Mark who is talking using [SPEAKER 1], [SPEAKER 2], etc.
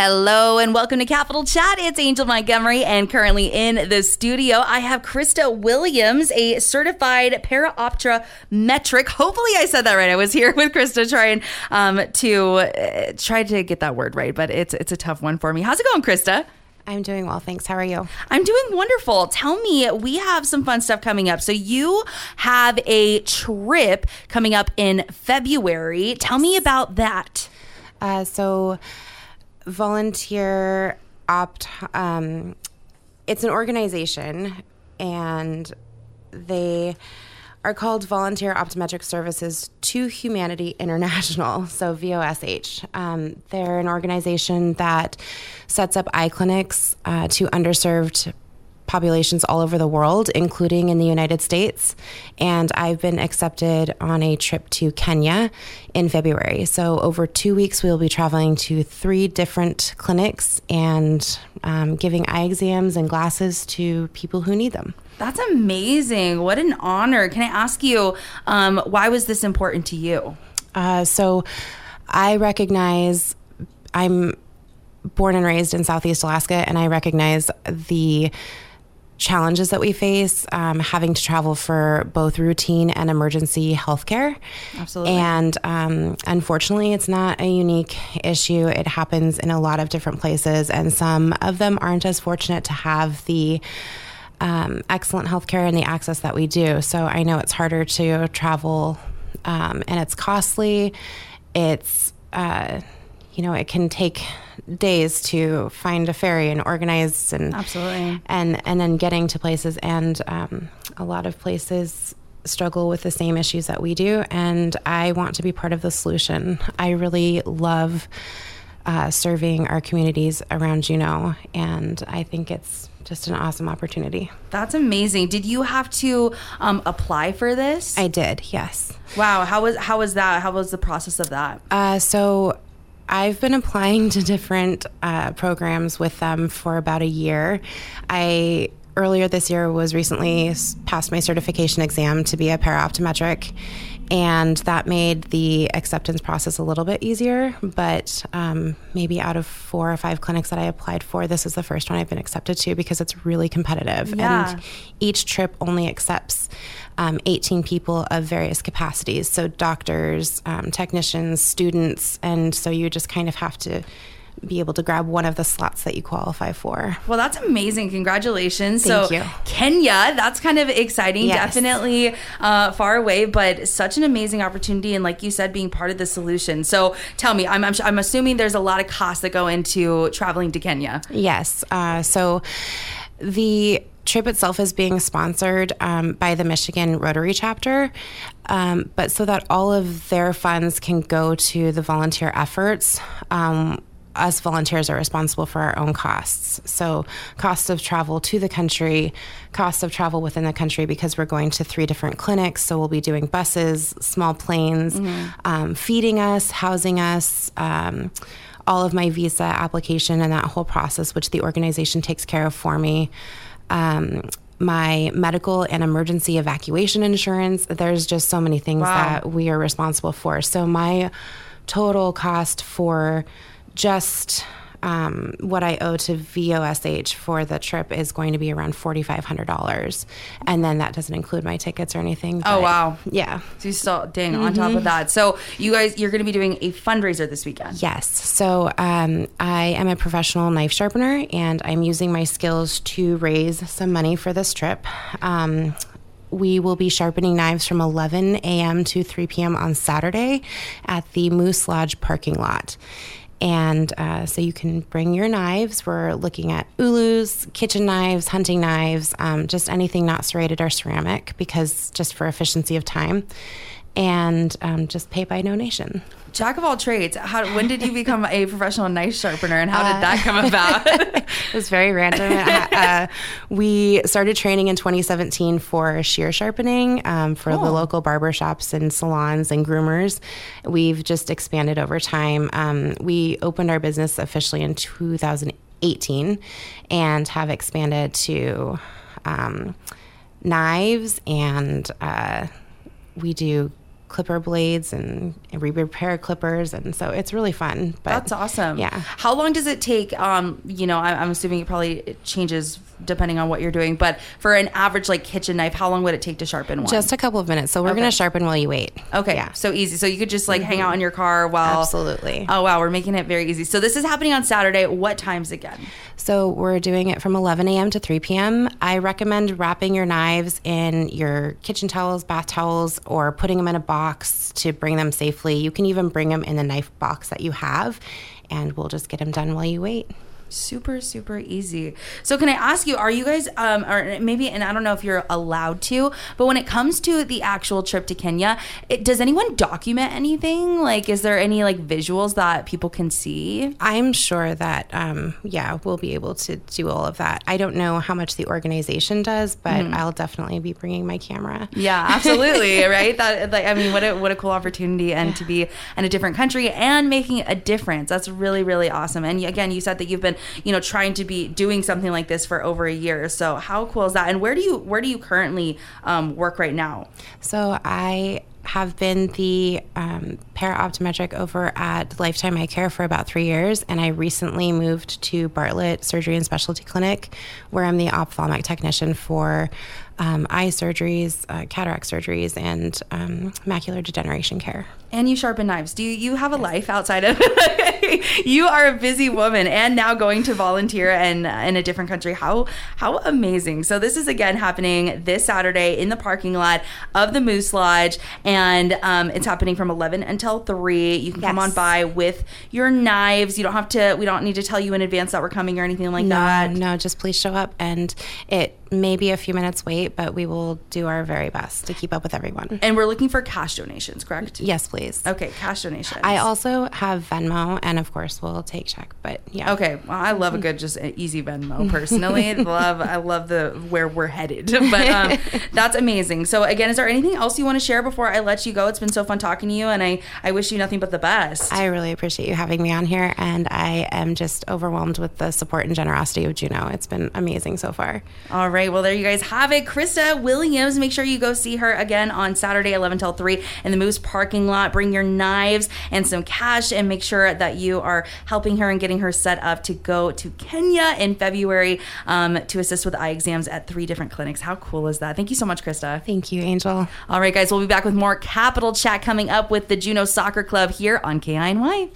[SPEAKER 1] Hello and welcome to Capital Chat. It's Angel Montgomery, and currently in the studio, I have Krista Williams, a certified para metric. Hopefully, I said that right. I was here with Krista trying um, to uh, try to get that word right, but it's it's a tough one for me. How's it going, Krista?
[SPEAKER 2] I'm doing well, thanks. How are you?
[SPEAKER 1] I'm doing wonderful. Tell me, we have some fun stuff coming up. So you have a trip coming up in February. Tell me about that.
[SPEAKER 2] Uh, so volunteer opt um, it's an organization and they are called volunteer optometric services to humanity international so VOSH um, they're an organization that sets up eye clinics uh, to underserved populations all over the world, including in the United States. And I've been accepted on a trip to Kenya in February. So, over two weeks, we'll be traveling to three different clinics and um, giving eye exams and glasses to people who need them.
[SPEAKER 1] That's amazing. What an honor. Can I ask you, um, why was this important to you?
[SPEAKER 2] Uh, so, I recognize I'm born and raised in Southeast Alaska, and I recognize the challenges that we face um, having to travel for both routine and emergency healthcare.
[SPEAKER 1] Absolutely.
[SPEAKER 2] And um, unfortunately, it's not a unique issue. It happens in a lot of different places, and some of them aren't as fortunate to have the um, excellent healthcare and the access that we do. So I know it's harder to travel, um, and it's costly. It's uh, you know, it can take days to find a ferry and organize and
[SPEAKER 1] absolutely.
[SPEAKER 2] and and then getting to places. And um, a lot of places struggle with the same issues that we do. And i want to be part of the solution. I really love uh, serving our communities around juneau. And i think it's just an awesome opportunity.
[SPEAKER 1] That's amazing. Did you have to um, apply for this?
[SPEAKER 2] I did yes.
[SPEAKER 1] Wow. How was how was that? How was the process of that?
[SPEAKER 2] Uh, so I've been applying to different uh, programs with them for about a year. I earlier this year was recently passed my certification exam to be a para-optometric and that made the acceptance process a little bit easier but um, maybe out of four or five clinics that i applied for this is the first one i've been accepted to because it's really competitive
[SPEAKER 1] yeah.
[SPEAKER 2] and each trip only accepts um, 18 people of various capacities so doctors um, technicians students and so you just kind of have to be able to grab one of the slots that you qualify for.
[SPEAKER 1] Well, that's amazing. Congratulations.
[SPEAKER 2] Thank
[SPEAKER 1] so,
[SPEAKER 2] you.
[SPEAKER 1] Kenya, that's kind of exciting.
[SPEAKER 2] Yes.
[SPEAKER 1] Definitely uh, far away, but such an amazing opportunity. And like you said, being part of the solution. So, tell me, I'm, I'm, I'm assuming there's a lot of costs that go into traveling to Kenya.
[SPEAKER 2] Yes. Uh, so, the trip itself is being sponsored um, by the Michigan Rotary chapter, um, but so that all of their funds can go to the volunteer efforts. Um, us volunteers are responsible for our own costs. So, costs of travel to the country, costs of travel within the country because we're going to three different clinics. So, we'll be doing buses, small planes, mm-hmm. um, feeding us, housing us. Um, all of my visa application and that whole process, which the organization takes care of for me. Um, my medical and emergency evacuation insurance. There's just so many things
[SPEAKER 1] wow.
[SPEAKER 2] that we are responsible for. So, my total cost for just um, what I owe to VOSH for the trip is going to be around forty five hundred dollars, and then that doesn't include my tickets or anything.
[SPEAKER 1] oh wow!
[SPEAKER 2] Yeah,
[SPEAKER 1] so you still dang mm-hmm. on top of mm-hmm. that. So you guys, you're going to be doing a fundraiser this weekend.
[SPEAKER 2] Yes. So um, I am a professional knife sharpener, and I'm using my skills to raise some money for this trip. Um, we will be sharpening knives from 11 a.m. to 3 p.m. on Saturday at the Moose Lodge parking lot. And uh, so you can bring your knives. We're looking at ulus, kitchen knives, hunting knives, um, just anything not serrated or ceramic, because just for efficiency of time, and um, just pay by donation.
[SPEAKER 1] Jack of all trades. How, when did you become a professional knife sharpener, and how did that come about?
[SPEAKER 2] it was very random. uh, we started training in 2017 for shear sharpening um, for the local barber shops and salons and groomers. We've just expanded over time. Um, we opened our business officially in 2018 and have expanded to um, knives and uh, we do clipper blades and, repair clippers, and so it's really fun.
[SPEAKER 1] But that's awesome.
[SPEAKER 2] Yeah.
[SPEAKER 1] How long does it take? Um, you know, I, I'm assuming it probably changes depending on what you're doing. But for an average like kitchen knife, how long would it take to sharpen one?
[SPEAKER 2] Just a couple of minutes. So we're
[SPEAKER 1] Okay.
[SPEAKER 2] going to sharpen while you wait.
[SPEAKER 1] Okay,
[SPEAKER 2] Yeah.
[SPEAKER 1] so easy. So you could just like hang out in your car while
[SPEAKER 2] Absolutely.
[SPEAKER 1] Oh wow, we're making it very easy. So this is happening on Saturday. What times again?
[SPEAKER 2] So we're doing it from 11 a.m. to 3 p.m. I recommend wrapping your knives in your kitchen towels, bath towels, or putting them in a box to bring them safely. You can even bring them in the knife box that you have, and we'll just get them done while you wait.
[SPEAKER 1] Super, super easy. So, can I ask you, are you guys, um, or maybe, and I don't know if you're allowed to, but when it comes to the actual trip to Kenya, it, does anyone document anything? Like, is there any like visuals that people can see?
[SPEAKER 2] I'm sure that, um, yeah, we'll be able to do all of that. I don't know how much the organization does, but I'll definitely be bringing my camera.
[SPEAKER 1] Yeah, absolutely, right? That, like, I mean, what a what a cool opportunity, and to be in a different country and making a difference. That's really, really awesome. And again, you said that you've been, you know, trying to be doing something like this for over a year. So, how cool is that? And where do you where do you currently um, work right now?
[SPEAKER 2] So I have been the um, para-optometric over at Lifetime Eye Care for about three years, and I recently moved to Bartlett Surgery and Specialty Clinic, where I'm the ophthalmic technician for um, eye surgeries, uh, cataract surgeries, and um, macular degeneration care.
[SPEAKER 1] And you sharpen knives. Do you, you have a life outside of? you are a busy woman, and now going to volunteer and in a different country. How how amazing! So this is again happening this Saturday in the parking lot of the Moose Lodge, and um, it's happening from eleven until three. You can come on by with your knives. You don't have to. We don't need to tell you in advance that we're coming or anything like that.
[SPEAKER 2] No, just please show up, and it may be a few minutes wait, but we will do our very best to keep up with everyone.
[SPEAKER 1] And we're looking for cash donations, correct?
[SPEAKER 2] Yes, please.
[SPEAKER 1] Okay, cash donations.
[SPEAKER 2] I also have Venmo, and of course, we'll take check. But yeah,
[SPEAKER 1] Okay, well, I love a good just easy Venmo personally. love I love the where we're headed, but um, that's amazing. So again, is there anything else you want to share before I let you go? It's been so fun talking to you, and I I wish you nothing but the best.
[SPEAKER 2] I really appreciate you having me on here, and I am just overwhelmed with the support and generosity of Juneau. It's been amazing so far.
[SPEAKER 1] All right, well there you guys have it, Krista Williams. Make sure you go see her again on Saturday, eleven till three in the Moose parking lot. Bring your knives and some cash, and make sure that you are helping her and getting her set up to go to Kenya in February um, to assist with eye exams at three different clinics. How cool is that? Thank you so much, Krista.
[SPEAKER 2] Thank you, Angel.
[SPEAKER 1] All right, guys, we'll be back with more Capital Chat coming up with the Juneau Soccer Club here on KINY.